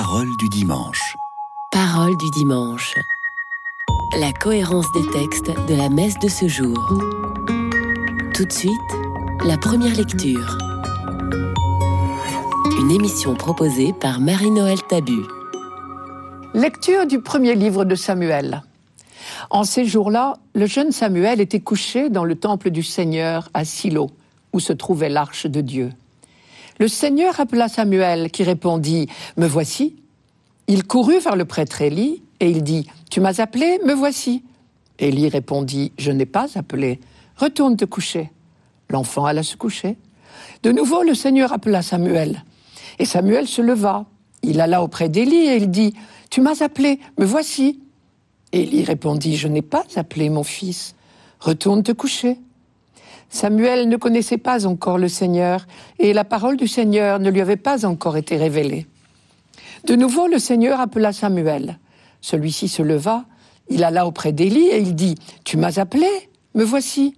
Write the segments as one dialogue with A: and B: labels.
A: Parole du dimanche.
B: Parole du dimanche. La cohérence des textes de la messe de ce jour. Tout de suite, la première lecture. Une émission proposée par Marie-Noël Tabu.
C: Lecture du premier livre de Samuel. En ces jours-là, le jeune Samuel était couché dans le temple du Seigneur à Silo, où se trouvait l'arche de Dieu. Le Seigneur appela Samuel, qui répondit Me voici. Il courut vers le prêtre Élie et il dit Tu m'as appelé, me voici. Élie répondit Je n'ai pas appelé. Retourne te coucher. L'enfant alla se coucher. De nouveau, le Seigneur appela Samuel. Et Samuel se leva. Il alla auprès d'Élie et il dit Tu m'as appelé, me voici. Élie répondit Je n'ai pas appelé mon fils. Retourne te coucher. Samuel ne connaissait pas encore le Seigneur et la parole du Seigneur ne lui avait pas encore été révélée. De nouveau, le Seigneur appela Samuel. Celui-ci se leva, il alla auprès d'Élie et il dit Tu m'as appelé Me voici.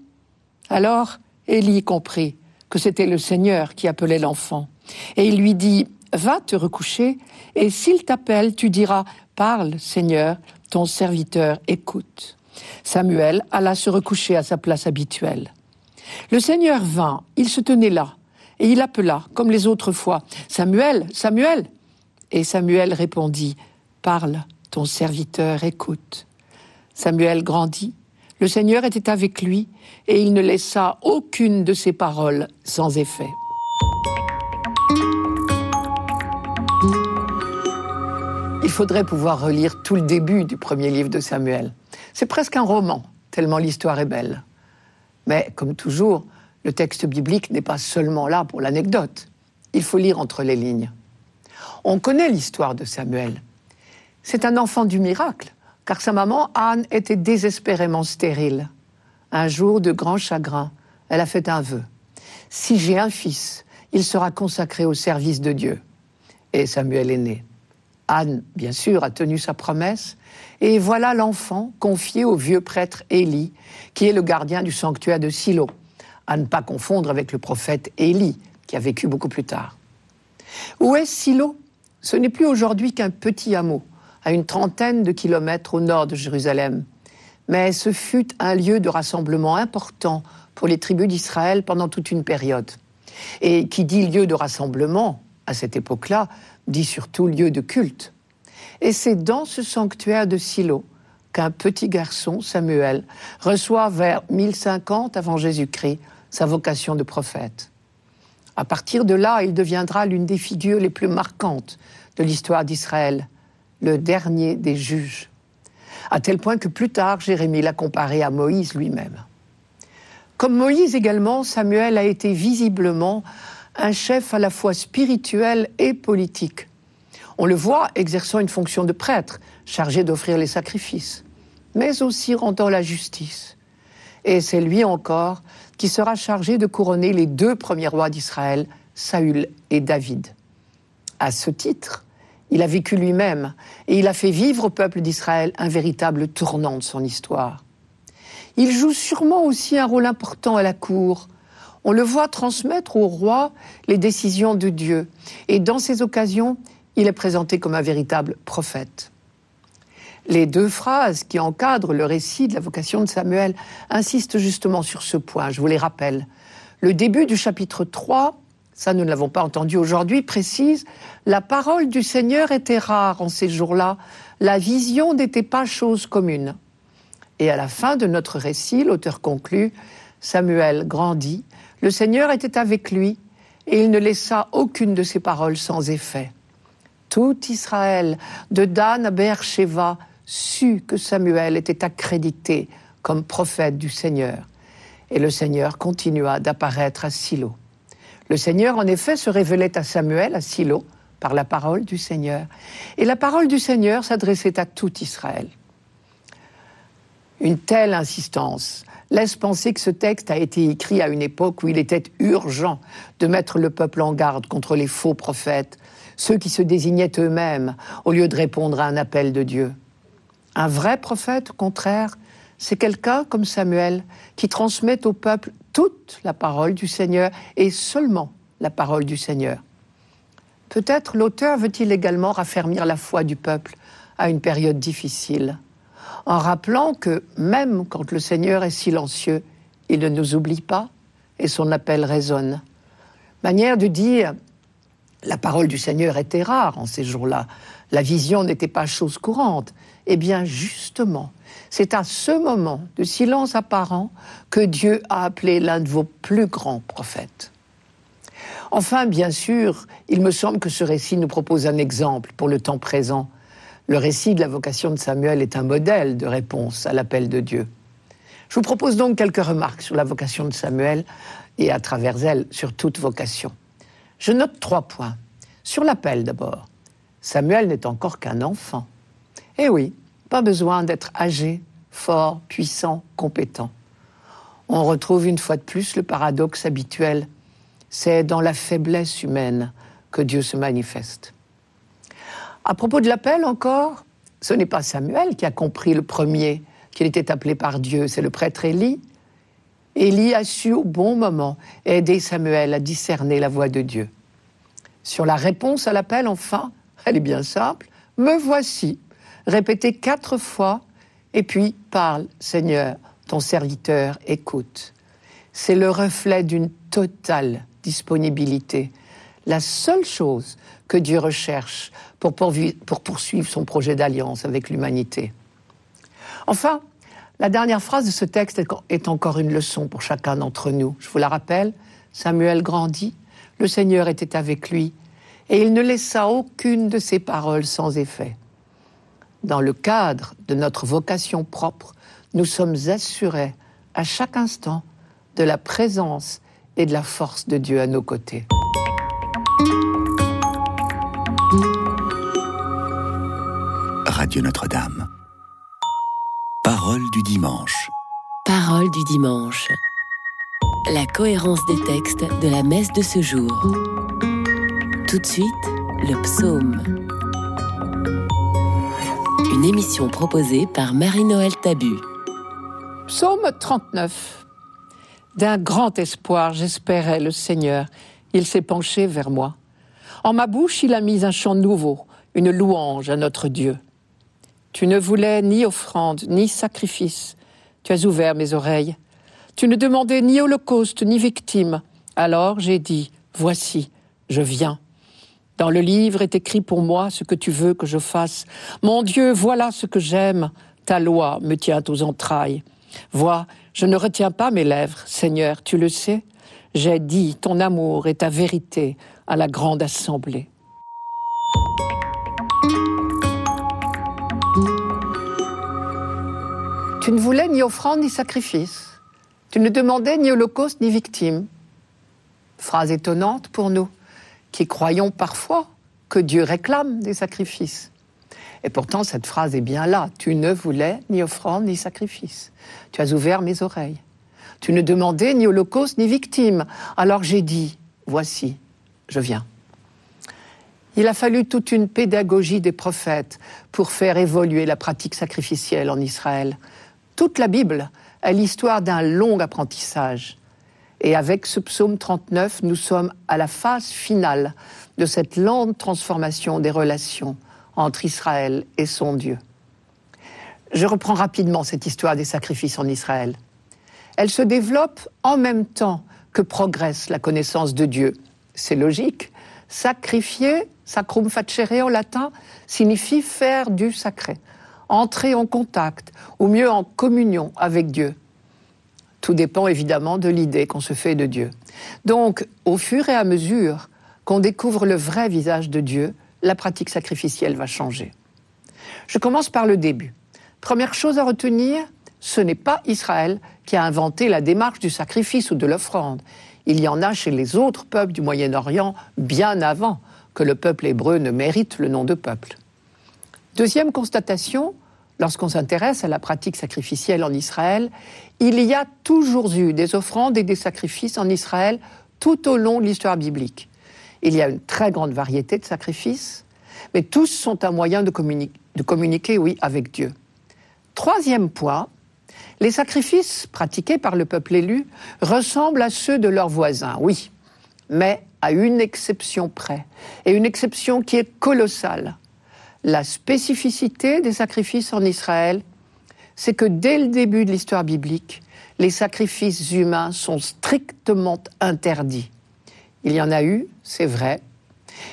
C: Alors Élie comprit que c'était le Seigneur qui appelait l'enfant. Et il lui dit Va te recoucher, et s'il t'appelle, tu diras Parle, Seigneur, ton serviteur écoute. Samuel alla se recoucher à sa place habituelle. Le Seigneur vint, il se tenait là, et il appela, comme les autres fois, Samuel, Samuel. Et Samuel répondit, Parle, ton serviteur écoute. Samuel grandit, le Seigneur était avec lui, et il ne laissa aucune de ses paroles sans effet. Il faudrait pouvoir relire tout le début du premier livre de Samuel. C'est presque un roman, tellement l'histoire est belle. Mais comme toujours, le texte biblique n'est pas seulement là pour l'anecdote. Il faut lire entre les lignes. On connaît l'histoire de Samuel. C'est un enfant du miracle, car sa maman, Anne, était désespérément stérile. Un jour de grand chagrin, elle a fait un vœu. Si j'ai un fils, il sera consacré au service de Dieu. Et Samuel est né. Anne, bien sûr, a tenu sa promesse, et voilà l'enfant confié au vieux prêtre Élie, qui est le gardien du sanctuaire de Silo, à ne pas confondre avec le prophète Élie, qui a vécu beaucoup plus tard. Où est Silo? Ce n'est plus aujourd'hui qu'un petit hameau, à une trentaine de kilomètres au nord de Jérusalem, mais ce fut un lieu de rassemblement important pour les tribus d'Israël pendant toute une période. Et qui dit lieu de rassemblement, à cette époque-là, dit surtout lieu de culte. Et c'est dans ce sanctuaire de Silo qu'un petit garçon, Samuel, reçoit vers 1050 avant Jésus-Christ sa vocation de prophète. À partir de là, il deviendra l'une des figures les plus marquantes de l'histoire d'Israël, le dernier des juges, à tel point que plus tard, Jérémie l'a comparé à Moïse lui-même. Comme Moïse également, Samuel a été visiblement un chef à la fois spirituel et politique. On le voit exerçant une fonction de prêtre, chargé d'offrir les sacrifices, mais aussi rendant la justice. Et c'est lui encore qui sera chargé de couronner les deux premiers rois d'Israël, Saül et David. À ce titre, il a vécu lui-même et il a fait vivre au peuple d'Israël un véritable tournant de son histoire. Il joue sûrement aussi un rôle important à la cour, on le voit transmettre au roi les décisions de Dieu. Et dans ces occasions, il est présenté comme un véritable prophète. Les deux phrases qui encadrent le récit de la vocation de Samuel insistent justement sur ce point, je vous les rappelle. Le début du chapitre 3, ça nous ne l'avons pas entendu aujourd'hui, précise La parole du Seigneur était rare en ces jours-là, la vision n'était pas chose commune. Et à la fin de notre récit, l'auteur conclut Samuel grandit, le Seigneur était avec lui et il ne laissa aucune de ses paroles sans effet. Tout Israël, de Dan à Beersheba, sut que Samuel était accrédité comme prophète du Seigneur. Et le Seigneur continua d'apparaître à Silo. Le Seigneur, en effet, se révélait à Samuel à Silo par la parole du Seigneur. Et la parole du Seigneur s'adressait à tout Israël. Une telle insistance laisse penser que ce texte a été écrit à une époque où il était urgent de mettre le peuple en garde contre les faux prophètes, ceux qui se désignaient eux-mêmes au lieu de répondre à un appel de Dieu. Un vrai prophète, au contraire, c'est quelqu'un comme Samuel qui transmet au peuple toute la parole du Seigneur et seulement la parole du Seigneur. Peut-être l'auteur veut-il également raffermir la foi du peuple à une période difficile, en rappelant que même quand le Seigneur est silencieux, il ne nous oublie pas et son appel résonne. Manière de dire, la parole du Seigneur était rare en ces jours-là, la vision n'était pas chose courante. Eh bien justement, c'est à ce moment de silence apparent que Dieu a appelé l'un de vos plus grands prophètes. Enfin, bien sûr, il me semble que ce récit nous propose un exemple pour le temps présent. Le récit de la vocation de Samuel est un modèle de réponse à l'appel de Dieu. Je vous propose donc quelques remarques sur la vocation de Samuel et à travers elle sur toute vocation. Je note trois points. Sur l'appel d'abord. Samuel n'est encore qu'un enfant. Eh oui, pas besoin d'être âgé, fort, puissant, compétent. On retrouve une fois de plus le paradoxe habituel c'est dans la faiblesse humaine que Dieu se manifeste. À propos de l'appel encore, ce n'est pas Samuel qui a compris le premier qu'il était appelé par Dieu, c'est le prêtre Élie. Élie a su au bon moment aider Samuel à discerner la voix de Dieu. Sur la réponse à l'appel, enfin, elle est bien simple. Me voici. Répétez quatre fois, et puis parle, Seigneur, ton serviteur écoute. C'est le reflet d'une totale disponibilité. La seule chose que Dieu recherche pour, poursuivre son projet d'alliance avec l'humanité. Enfin, la dernière phrase de ce texte est encore une leçon pour chacun d'entre nous. Je vous la rappelle, Samuel grandit, le Seigneur était avec lui, et il ne laissa aucune de ses paroles sans effet. Dans le cadre de notre vocation propre, nous sommes assurés à chaque instant de la présence et de la force de Dieu à nos côtés.
A: Radio Notre-Dame. Parole du dimanche.
B: Parole du dimanche. La cohérence des textes de la messe de ce jour. Tout de suite, le psaume. Une émission proposée par Marie-Noël Tabu.
C: Psaume 39. D'un grand espoir, j'espérais le Seigneur. Il s'est penché vers moi. En ma bouche, il a mis un chant nouveau, une louange à notre Dieu. Tu ne voulais ni offrande, ni sacrifice. Tu as ouvert mes oreilles. Tu ne demandais ni holocauste, ni victime. Alors j'ai dit, Voici, je viens. Dans le livre est écrit pour moi ce que tu veux que je fasse. Mon Dieu, voilà ce que j'aime. Ta loi me tient aux entrailles. Vois, je ne retiens pas mes lèvres, Seigneur, tu le sais. J'ai dit ton amour et ta vérité à la grande assemblée. Tu ne voulais ni offrande ni sacrifice. Tu ne demandais ni holocauste ni victime. Phrase étonnante pour nous, qui croyons parfois que Dieu réclame des sacrifices. Et pourtant, cette phrase est bien là. Tu ne voulais ni offrande ni sacrifice. Tu as ouvert mes oreilles. Tu ne demandais ni holocauste ni victime. Alors j'ai dit, voici, je viens. Il a fallu toute une pédagogie des prophètes pour faire évoluer la pratique sacrificielle en Israël. Toute la Bible est l'histoire d'un long apprentissage. Et avec ce psaume 39, nous sommes à la phase finale de cette lente transformation des relations entre Israël et son Dieu. Je reprends rapidement cette histoire des sacrifices en Israël. Elle se développe en même temps que progresse la connaissance de Dieu. C'est logique. Sacrifier, sacrum facere en latin, signifie faire du sacré, entrer en contact, ou mieux en communion avec Dieu. Tout dépend évidemment de l'idée qu'on se fait de Dieu. Donc, au fur et à mesure qu'on découvre le vrai visage de Dieu, la pratique sacrificielle va changer. Je commence par le début. Première chose à retenir, ce n'est pas Israël qui a inventé la démarche du sacrifice ou de l'offrande. Il y en a chez les autres peuples du Moyen-Orient bien avant que le peuple hébreu ne mérite le nom de peuple. Deuxième constatation, lorsqu'on s'intéresse à la pratique sacrificielle en Israël, il y a toujours eu des offrandes et des sacrifices en Israël tout au long de l'histoire biblique. Il y a une très grande variété de sacrifices, mais tous sont un moyen de, communiquer, oui, avec Dieu. Troisième point, les sacrifices pratiqués par le peuple élu ressemblent à ceux de leurs voisins, oui, mais à une exception près, et une exception qui est colossale. La spécificité des sacrifices en Israël, c'est que dès le début de l'histoire biblique, les sacrifices humains sont strictement interdits. Il y en a eu, c'est vrai,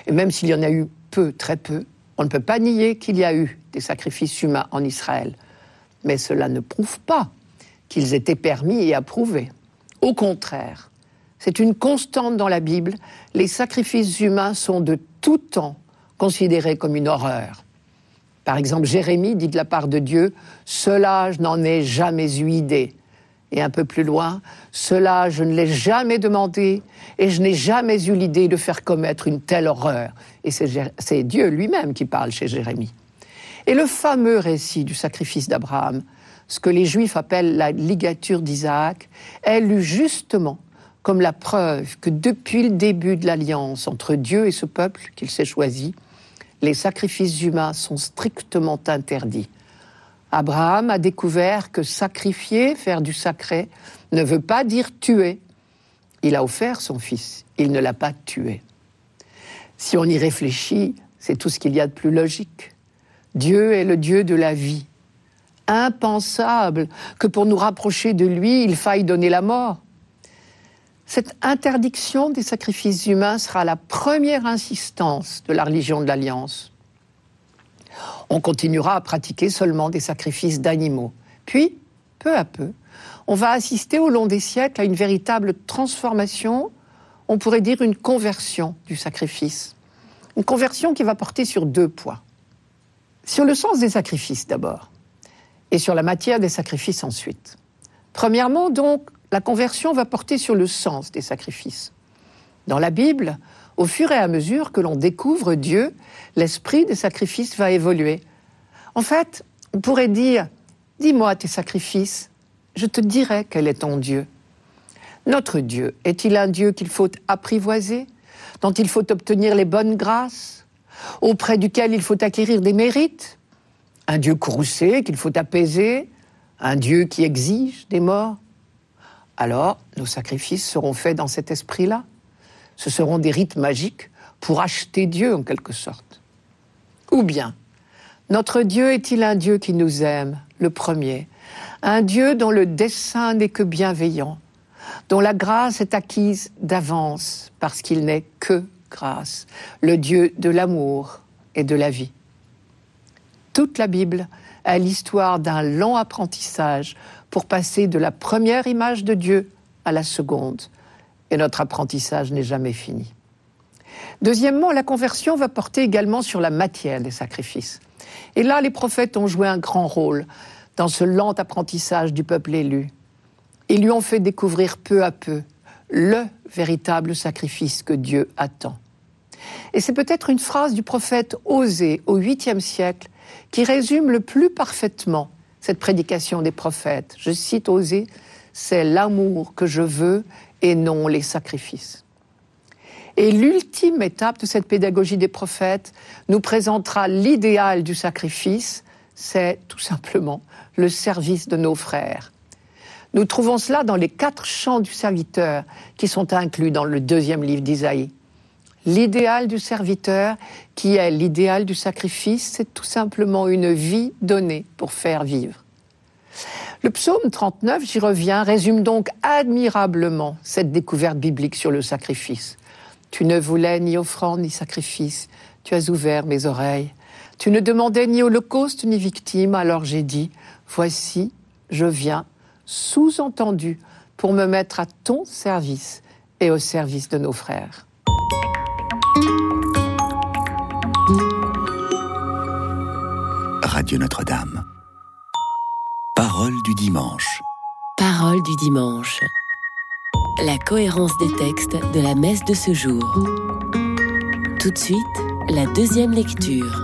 C: et même s'il y en a eu peu, très peu, on ne peut pas nier qu'il y a eu des sacrifices humains en Israël. Mais cela ne prouve pas qu'ils étaient permis et approuvés. Au contraire, c'est une constante dans la Bible, les sacrifices humains sont de tout temps considérés comme une horreur. Par exemple, Jérémie dit de la part de Dieu, Cela je n'en ai jamais eu idée. Et un peu plus loin, Cela je ne l'ai jamais demandé et je n'ai jamais eu l'idée de faire commettre une telle horreur. Et c'est Dieu lui-même qui parle chez Jérémie. Et le fameux récit du sacrifice d'Abraham, ce que les Juifs appellent la ligature d'Isaac, est lu justement comme la preuve que depuis le début de l'alliance entre Dieu et ce peuple qu'il s'est choisi, les sacrifices humains sont strictement interdits. Abraham a découvert que sacrifier, faire du sacré, ne veut pas dire tuer. Il a offert son fils, il ne l'a pas tué. Si on y réfléchit, c'est tout ce qu'il y a de plus logique. Dieu est le Dieu de la vie. Impensable que pour nous rapprocher de lui, il faille donner la mort. Cette interdiction des sacrifices humains sera la première insistance de la religion de l'Alliance. On continuera à pratiquer seulement des sacrifices d'animaux. Puis, peu à peu, on va assister au long des siècles à une véritable transformation, on pourrait dire une conversion du sacrifice. Une conversion qui va porter sur deux points. Sur le sens des sacrifices d'abord, et sur la matière des sacrifices ensuite. Premièrement, donc, la conversion va porter sur le sens des sacrifices. Dans la Bible, au fur et à mesure que l'on découvre Dieu, l'esprit des sacrifices va évoluer. En fait, on pourrait dire, dis-moi tes sacrifices, je te dirai quel est ton Dieu. Notre Dieu est-il un Dieu qu'il faut apprivoiser, dont il faut obtenir les bonnes grâces, auprès duquel il faut acquérir des mérites? Un Dieu courroucé qu'il faut apaiser Un Dieu qui exige des morts? Alors nos sacrifices seront faits dans cet esprit-là. Ce seront des rites magiques pour acheter Dieu en quelque sorte. Ou bien, notre Dieu est-il un Dieu qui nous aime, le premier, un Dieu dont le dessein n'est que bienveillant, dont la grâce est acquise d'avance parce qu'il n'est que grâce, le Dieu de l'amour et de la vie. Toute la Bible est l'histoire d'un long apprentissage pour passer de la première image de Dieu à la seconde. Et notre apprentissage n'est jamais fini. Deuxièmement, la conversion va porter également sur la matière des sacrifices. Et là, les prophètes ont joué un grand rôle dans ce lent apprentissage du peuple élu. Ils lui ont fait découvrir peu à peu le véritable sacrifice que Dieu attend. Et c'est peut-être une phrase du prophète Osée au 8e siècle qui résume le plus parfaitement cette prédication des prophètes. Je cite Osée, c'est l'amour que je veux et non les sacrifices. Et l'ultime étape de cette pédagogie des prophètes nous présentera l'idéal du sacrifice, c'est tout simplement le service de nos frères. Nous trouvons cela dans les quatre chants du serviteur qui sont inclus dans le deuxième livre d'Isaïe. L'idéal du serviteur, qui est l'idéal du sacrifice, c'est tout simplement une vie donnée pour faire vivre. Le psaume 39, j'y reviens, résume donc admirablement cette découverte biblique sur le sacrifice. Tu ne voulais ni offrande ni sacrifice, tu as ouvert mes oreilles. Tu ne demandais ni holocauste ni victime, alors j'ai dit, voici, je viens, sous-entendu, pour me mettre à ton service et au service de nos frères.
A: Radio Notre-Dame. Parole du dimanche.
B: Parole du dimanche. La cohérence des textes de la messe de ce jour. Tout de suite, la deuxième lecture.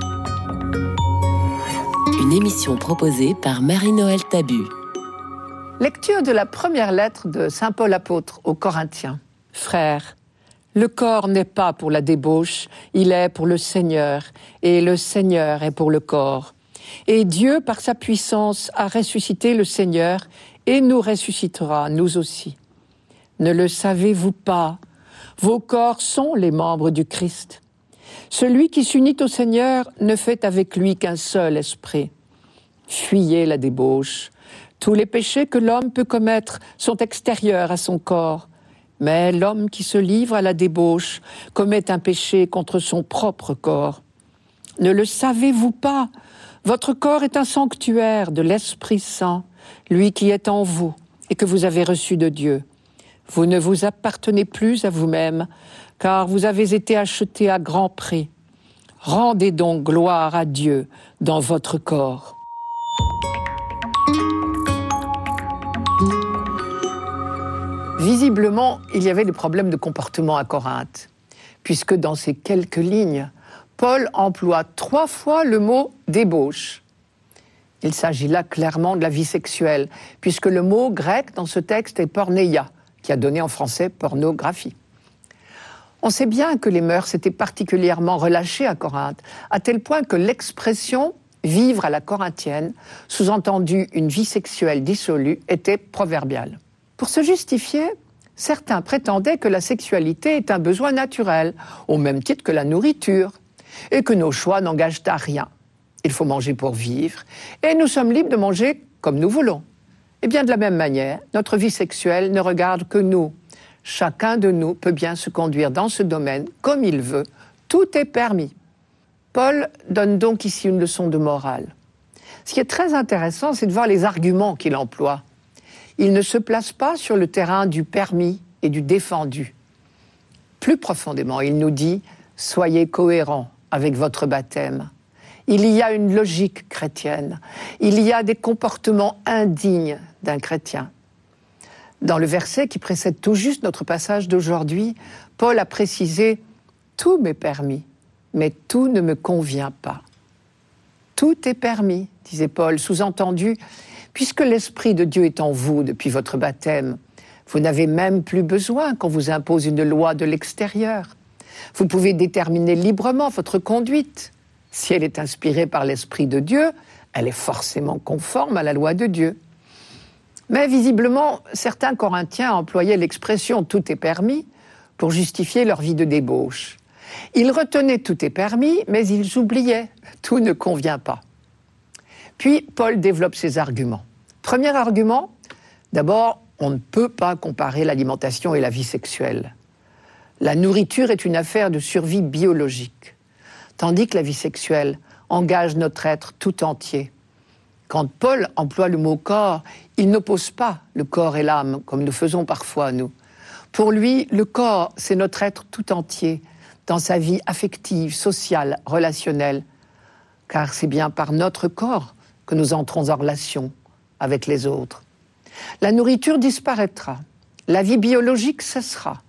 B: Une émission proposée par Marie-Noël Tabu.
C: Lecture de la première lettre de Saint Paul apôtre aux Corinthiens. Frères, le corps n'est pas pour la débauche, il est pour le Seigneur, et le Seigneur est pour le corps. Et Dieu, par sa puissance, a ressuscité le Seigneur et nous ressuscitera, nous aussi. Ne le savez-vous pas? Vos corps sont les membres du Christ. Celui qui s'unit au Seigneur ne fait avec lui qu'un seul esprit. Fuyez la débauche. Tous les péchés que l'homme peut commettre sont extérieurs à son corps. Mais l'homme qui se livre à la débauche commet un péché contre son propre corps. Ne le savez-vous pas? Votre corps est un sanctuaire de l'Esprit Saint, lui qui est en vous et que vous avez reçu de Dieu. Vous ne vous appartenez plus à vous-même, car vous avez été acheté à grand prix. Rendez donc gloire à Dieu dans votre corps. Visiblement, il y avait des problèmes de comportement à Corinthe, puisque dans ces quelques lignes, Paul emploie trois fois le mot débauche. Il s'agit là clairement de la vie sexuelle, puisque le mot grec dans ce texte est porneia, qui a donné en français pornographie. On sait bien que les mœurs étaient particulièrement relâchées à Corinthe, à tel point que l'expression vivre à la corinthienne, sous-entendu une vie sexuelle dissolue, était proverbiale. Pour se justifier, certains prétendaient que la sexualité est un besoin naturel, au même titre que la nourriture, et que nos choix n'engagent à rien. Il faut manger pour vivre, et nous sommes libres de manger comme nous voulons. Et bien de la même manière, notre vie sexuelle ne regarde que nous. Chacun de nous peut bien se conduire dans ce domaine comme il veut. Tout est permis. Paul donne donc ici une leçon de morale. Ce qui est très intéressant, c'est de voir les arguments qu'il emploie. Il ne se place pas sur le terrain du permis et du défendu. Plus profondément, il nous dit Soyez cohérents avec votre baptême. Il y a une logique chrétienne. Il y a des comportements indignes d'un chrétien. Dans le verset qui précède tout juste notre passage d'aujourd'hui, Paul a précisé Tout m'est permis, mais tout ne me convient pas. Tout est permis, disait Paul, sous-entendu, puisque l'Esprit de Dieu est en vous depuis votre baptême, vous n'avez même plus besoin qu'on vous impose une loi de l'extérieur. Vous pouvez déterminer librement votre conduite. Si elle est inspirée par l'Esprit de Dieu, elle est forcément conforme à la loi de Dieu. Mais visiblement, certains Corinthiens employaient l'expression tout est permis pour justifier leur vie de débauche. Ils retenaient tout est permis, mais ils oubliaient tout ne convient pas. Puis Paul développe ses arguments. Premier argument, d'abord, on ne peut pas comparer l'alimentation et la vie sexuelle. La nourriture est une affaire de survie biologique, tandis que la vie sexuelle engage notre être tout entier. Quand Paul emploie le mot corps, il n'oppose pas le corps et l'âme, comme nous faisons parfois, nous. Pour lui, le corps, c'est notre être tout entier, dans sa vie affective, sociale, relationnelle, car c'est bien par notre corps que nous entrons en relation avec les autres. La nourriture disparaîtra, la vie biologique cessera,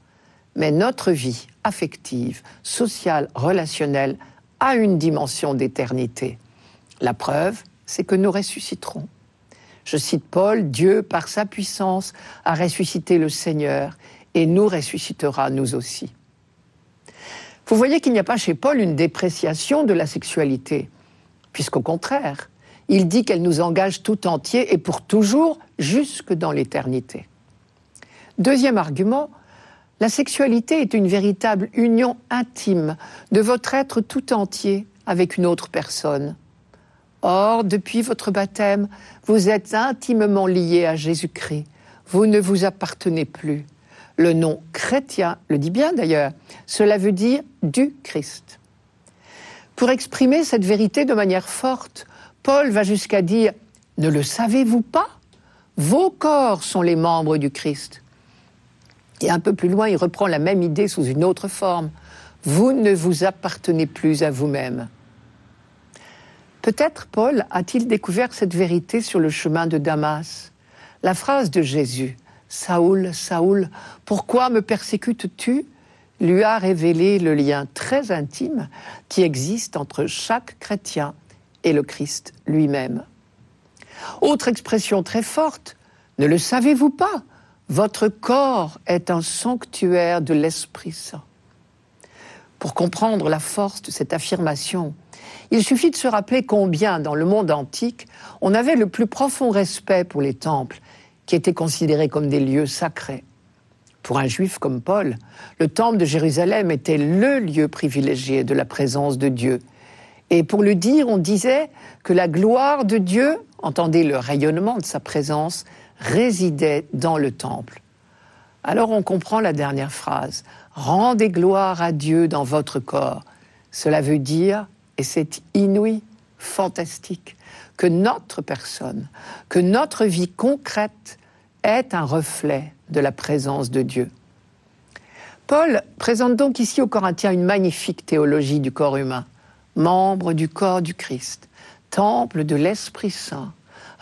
C: mais notre vie affective, sociale, relationnelle a une dimension d'éternité. La preuve, c'est que nous ressusciterons. Je cite Paul, Dieu, par sa puissance, a ressuscité le Seigneur et nous ressuscitera nous aussi. Vous voyez qu'il n'y a pas chez Paul une dépréciation de la sexualité, puisqu'au contraire, il dit qu'elle nous engage tout entier et pour toujours jusque dans l'éternité. Deuxième argument, la sexualité est une véritable union intime de votre être tout entier avec une autre personne. Or, depuis votre baptême, vous êtes intimement lié à Jésus-Christ. Vous ne vous appartenez plus. Le nom chrétien le dit bien d'ailleurs. Cela veut dire du Christ. Pour exprimer cette vérité de manière forte, Paul va jusqu'à dire Ne le savez-vous pas? Vos corps sont les membres du Christ. Et un peu plus loin, il reprend la même idée sous une autre forme. Vous ne vous appartenez plus à vous-même. Peut-être Paul a-t-il découvert cette vérité sur le chemin de Damas. La phrase de Jésus Saoul, Saoul, pourquoi me persécutes-tu? lui a révélé le lien très intime qui existe entre chaque chrétien et le Christ lui-même. Autre expression très forte, ne le savez-vous pas? Votre corps est un sanctuaire de l'Esprit Saint. Pour comprendre la force de cette affirmation, il suffit de se rappeler combien, dans le monde antique, on avait le plus profond respect pour les temples qui étaient considérés comme des lieux sacrés. Pour un juif comme Paul, le temple de Jérusalem était le lieu privilégié de la présence de Dieu. Et pour le dire, on disait que la gloire de Dieu, entendez le rayonnement de sa présence, résidait dans le temple. Alors on comprend la dernière phrase. Rendez gloire à Dieu dans votre corps. Cela veut dire, et c'est inouï, fantastique, que notre personne, que notre vie concrète est un reflet de la présence de Dieu. Paul présente donc ici aux Corinthiens une magnifique théologie du corps humain, membre du corps du Christ, temple de l'Esprit Saint,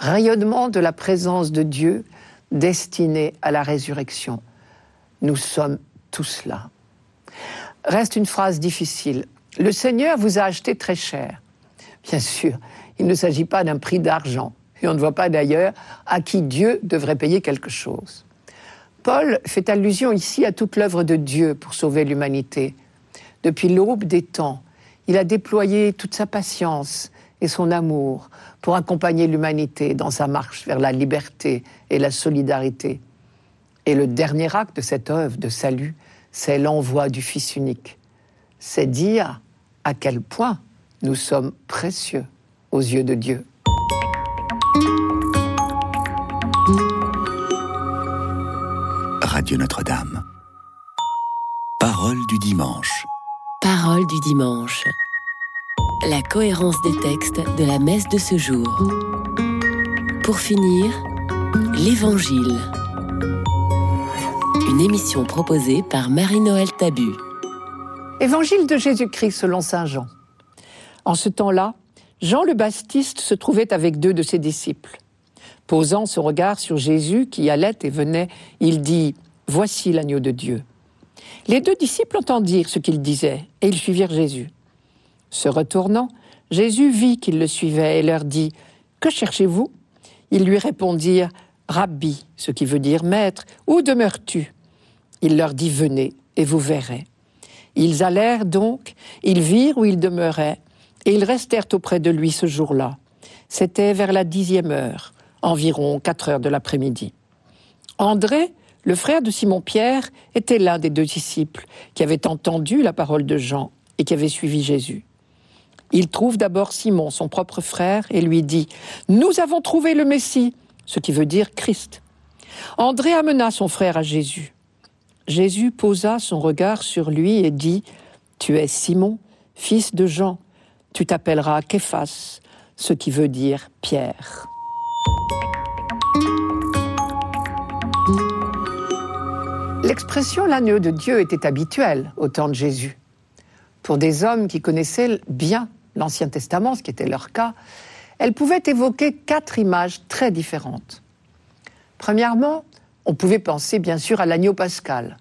C: rayonnement de la présence de Dieu destiné à la résurrection. Nous sommes tous là. Reste une phrase difficile. Le Seigneur vous a acheté très cher. Bien sûr, il ne s'agit pas d'un prix d'argent. Et on ne voit pas d'ailleurs à qui Dieu devrait payer quelque chose. Paul fait allusion ici à toute l'œuvre de Dieu pour sauver l'humanité. Depuis l'aube des temps, il a déployé toute sa patience et son amour pour accompagner l'humanité dans sa marche vers la liberté et la solidarité. Et le dernier acte de cette œuvre de salut, c'est l'envoi du Fils unique. C'est dire à quel point nous sommes précieux aux yeux de Dieu.
A: Radio Notre-Dame. Parole du dimanche.
B: Parole du dimanche. La cohérence des textes de la messe de ce jour. Pour finir, l'Évangile. Une émission proposée par Marie-Noël Tabu.
C: Évangile de Jésus-Christ selon Saint Jean. En ce temps-là, Jean le Baptiste se trouvait avec deux de ses disciples. Posant son regard sur Jésus qui allait et venait, il dit Voici l'agneau de Dieu. Les deux disciples entendirent ce qu'il disait et ils suivirent Jésus. Se retournant, Jésus vit qu'ils le suivaient et leur dit Que cherchez-vous? Ils lui répondirent Rabbi, ce qui veut dire maître, où demeures-tu? Il leur dit Venez et vous verrez. Ils allèrent donc, ils virent où il demeurait, et ils restèrent auprès de lui ce jour-là. C'était vers la dixième heure, environ quatre heures de l'après-midi. André, le frère de Simon-Pierre, était l'un des deux disciples qui avaient entendu la parole de Jean et qui avaient suivi Jésus. Il trouve d'abord Simon, son propre frère, et lui dit Nous avons trouvé le Messie, ce qui veut dire Christ. André amena son frère à Jésus. Jésus posa son regard sur lui et dit Tu es Simon, fils de Jean, tu t'appelleras Képhas, ce qui veut dire Pierre. L'expression l'agneau de Dieu était habituelle au temps de Jésus. Pour des hommes qui connaissaient bien l'Ancien Testament, ce qui était leur cas, elle pouvait évoquer quatre images très différentes. Premièrement, on pouvait penser bien sûr à l'agneau pascal.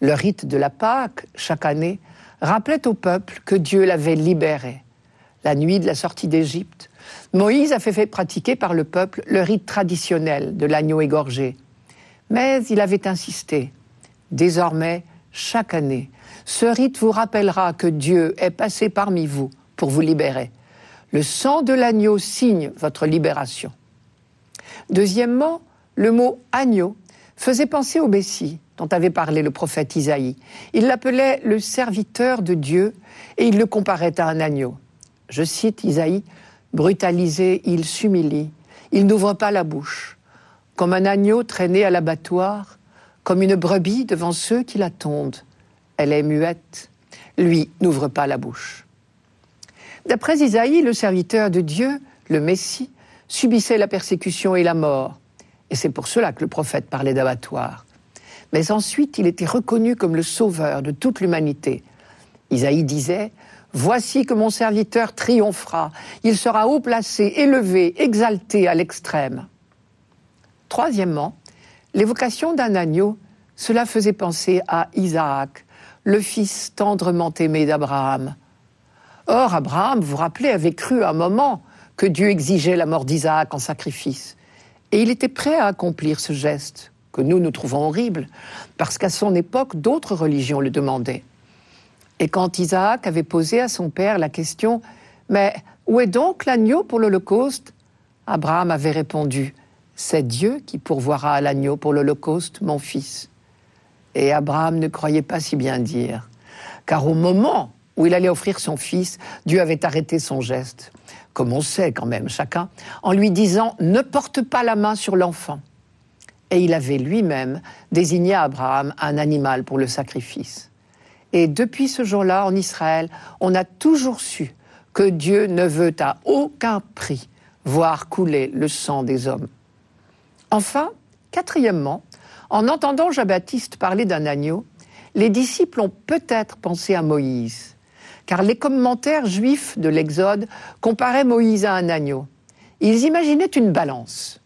C: Le rite de la Pâque, chaque année, rappelait au peuple que Dieu l'avait libéré. La nuit de la sortie d'Égypte, Moïse a fait pratiquer par le peuple le rite traditionnel de l'agneau égorgé. Mais il avait insisté. Désormais, chaque année, ce rite vous rappellera que Dieu est passé parmi vous pour vous libérer. Le sang de l'agneau signe votre libération. Deuxièmement, le mot agneau faisait penser au Messie dont avait parlé le prophète Isaïe. Il l'appelait le serviteur de Dieu et il le comparait à un agneau. Je cite Isaïe, Brutalisé, il s'humilie, il n'ouvre pas la bouche, comme un agneau traîné à l'abattoir, comme une brebis devant ceux qui la tondent. Elle est muette, lui n'ouvre pas la bouche. D'après Isaïe, le serviteur de Dieu, le Messie, subissait la persécution et la mort. Et c'est pour cela que le prophète parlait d'abattoir. Mais ensuite, il était reconnu comme le sauveur de toute l'humanité. Isaïe disait Voici que mon serviteur triomphera, il sera haut placé, élevé, exalté à l'extrême. Troisièmement, l'évocation d'un agneau, cela faisait penser à Isaac, le fils tendrement aimé d'Abraham. Or, Abraham, vous vous rappelez, avait cru un moment que Dieu exigeait la mort d'Isaac en sacrifice. Et il était prêt à accomplir ce geste, que nous nous trouvons horrible, parce qu'à son époque, d'autres religions le demandaient. Et quand Isaac avait posé à son père la question Mais où est donc l'agneau pour l'Holocauste? Abraham avait répondu C'est Dieu qui pourvoira à l'agneau pour l'Holocauste, mon fils. Et Abraham ne croyait pas si bien dire, car au moment où il allait offrir son fils, Dieu avait arrêté son geste, comme on sait quand même chacun, en lui disant ⁇ Ne porte pas la main sur l'enfant ⁇ Et il avait lui-même désigné à Abraham un animal pour le sacrifice. Et depuis ce jour-là, en Israël, on a toujours su que Dieu ne veut à aucun prix voir couler le sang des hommes. Enfin, quatrièmement, en entendant Jean-Baptiste parler d'un agneau, les disciples ont peut-être pensé à Moïse, car les commentaires juifs de l'Exode comparaient Moïse à un agneau. Ils imaginaient une balance.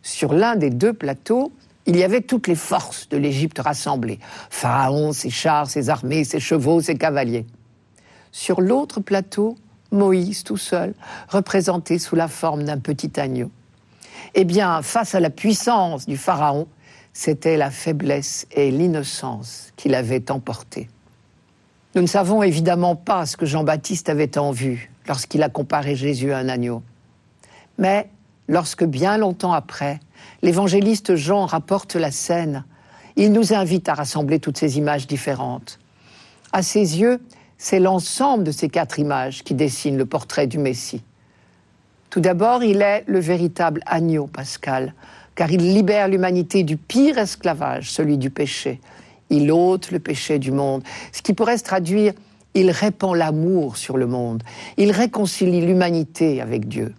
C: Sur l'un des deux plateaux, il y avait toutes les forces de l'Égypte rassemblées. Pharaon, ses chars, ses armées, ses chevaux, ses cavaliers. Sur l'autre plateau, Moïse tout seul, représenté sous la forme d'un petit agneau. Eh bien, face à la puissance du Pharaon, c'était la faiblesse et l'innocence qui l'avaient emporté. Nous ne savons évidemment pas ce que Jean-Baptiste avait en vue lorsqu'il a comparé Jésus à un agneau. Mais lorsque bien longtemps après, l'évangéliste Jean rapporte la scène, il nous invite à rassembler toutes ces images différentes. À ses yeux, c'est l'ensemble de ces quatre images qui dessinent le portrait du Messie. Tout d'abord, il est le véritable agneau pascal, car il libère l'humanité du pire esclavage, celui du péché. Il ôte le péché du monde, ce qui pourrait se traduire il répand l'amour sur le monde, il réconcilie l'humanité avec Dieu.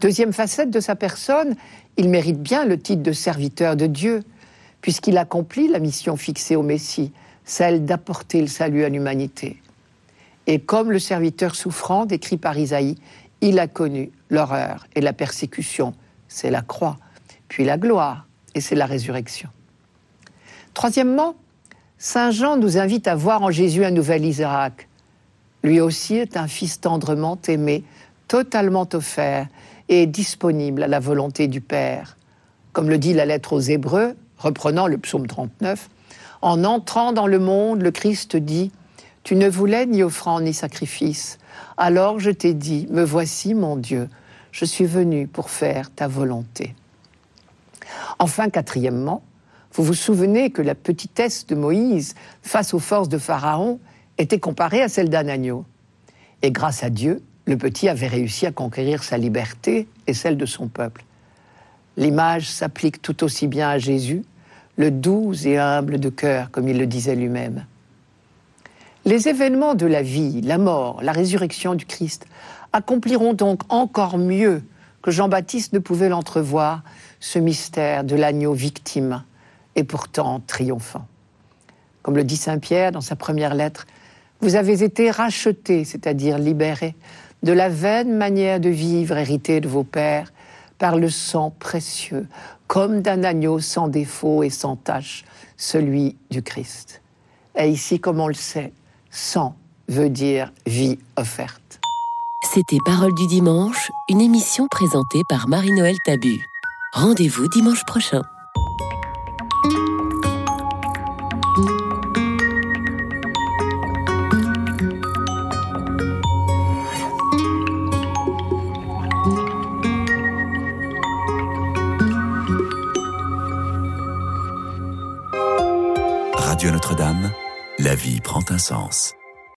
C: Deuxième facette de sa personne, il mérite bien le titre de serviteur de Dieu, puisqu'il accomplit la mission fixée au Messie, celle d'apporter le salut à l'humanité. Et comme le serviteur souffrant décrit par Isaïe, il a connu l'horreur et la persécution, c'est la croix, puis la gloire, et c'est la résurrection. Troisièmement, Saint Jean nous invite à voir en Jésus un nouvel Isaac. Lui aussi est un fils tendrement aimé, totalement offert et disponible à la volonté du Père. Comme le dit la lettre aux Hébreux, reprenant le psaume 39, en entrant dans le monde, le Christ dit, Tu ne voulais ni offrande ni sacrifice. Alors je t'ai dit, Me voici mon Dieu, je suis venu pour faire ta volonté. Enfin, quatrièmement, vous vous souvenez que la petitesse de Moïse face aux forces de Pharaon était comparée à celle d'un agneau. Et grâce à Dieu, le petit avait réussi à conquérir sa liberté et celle de son peuple. L'image s'applique tout aussi bien à Jésus le doux et humble de cœur, comme il le disait lui-même. Les événements de la vie, la mort, la résurrection du Christ accompliront donc encore mieux que Jean-Baptiste ne pouvait l'entrevoir ce mystère de l'agneau victime et pourtant triomphant. Comme le dit Saint Pierre dans sa première lettre, vous avez été rachetés, c'est-à-dire libérés, de la vaine manière de vivre héritée de vos pères par le sang précieux, comme d'un agneau sans défaut et sans tache, celui du Christ. Et ici, comme on le sait, sang veut dire vie offerte.
B: C'était Parole du dimanche, une émission présentée par Marie-Noël Tabu. Rendez-vous dimanche prochain.
A: Vie prend un sens.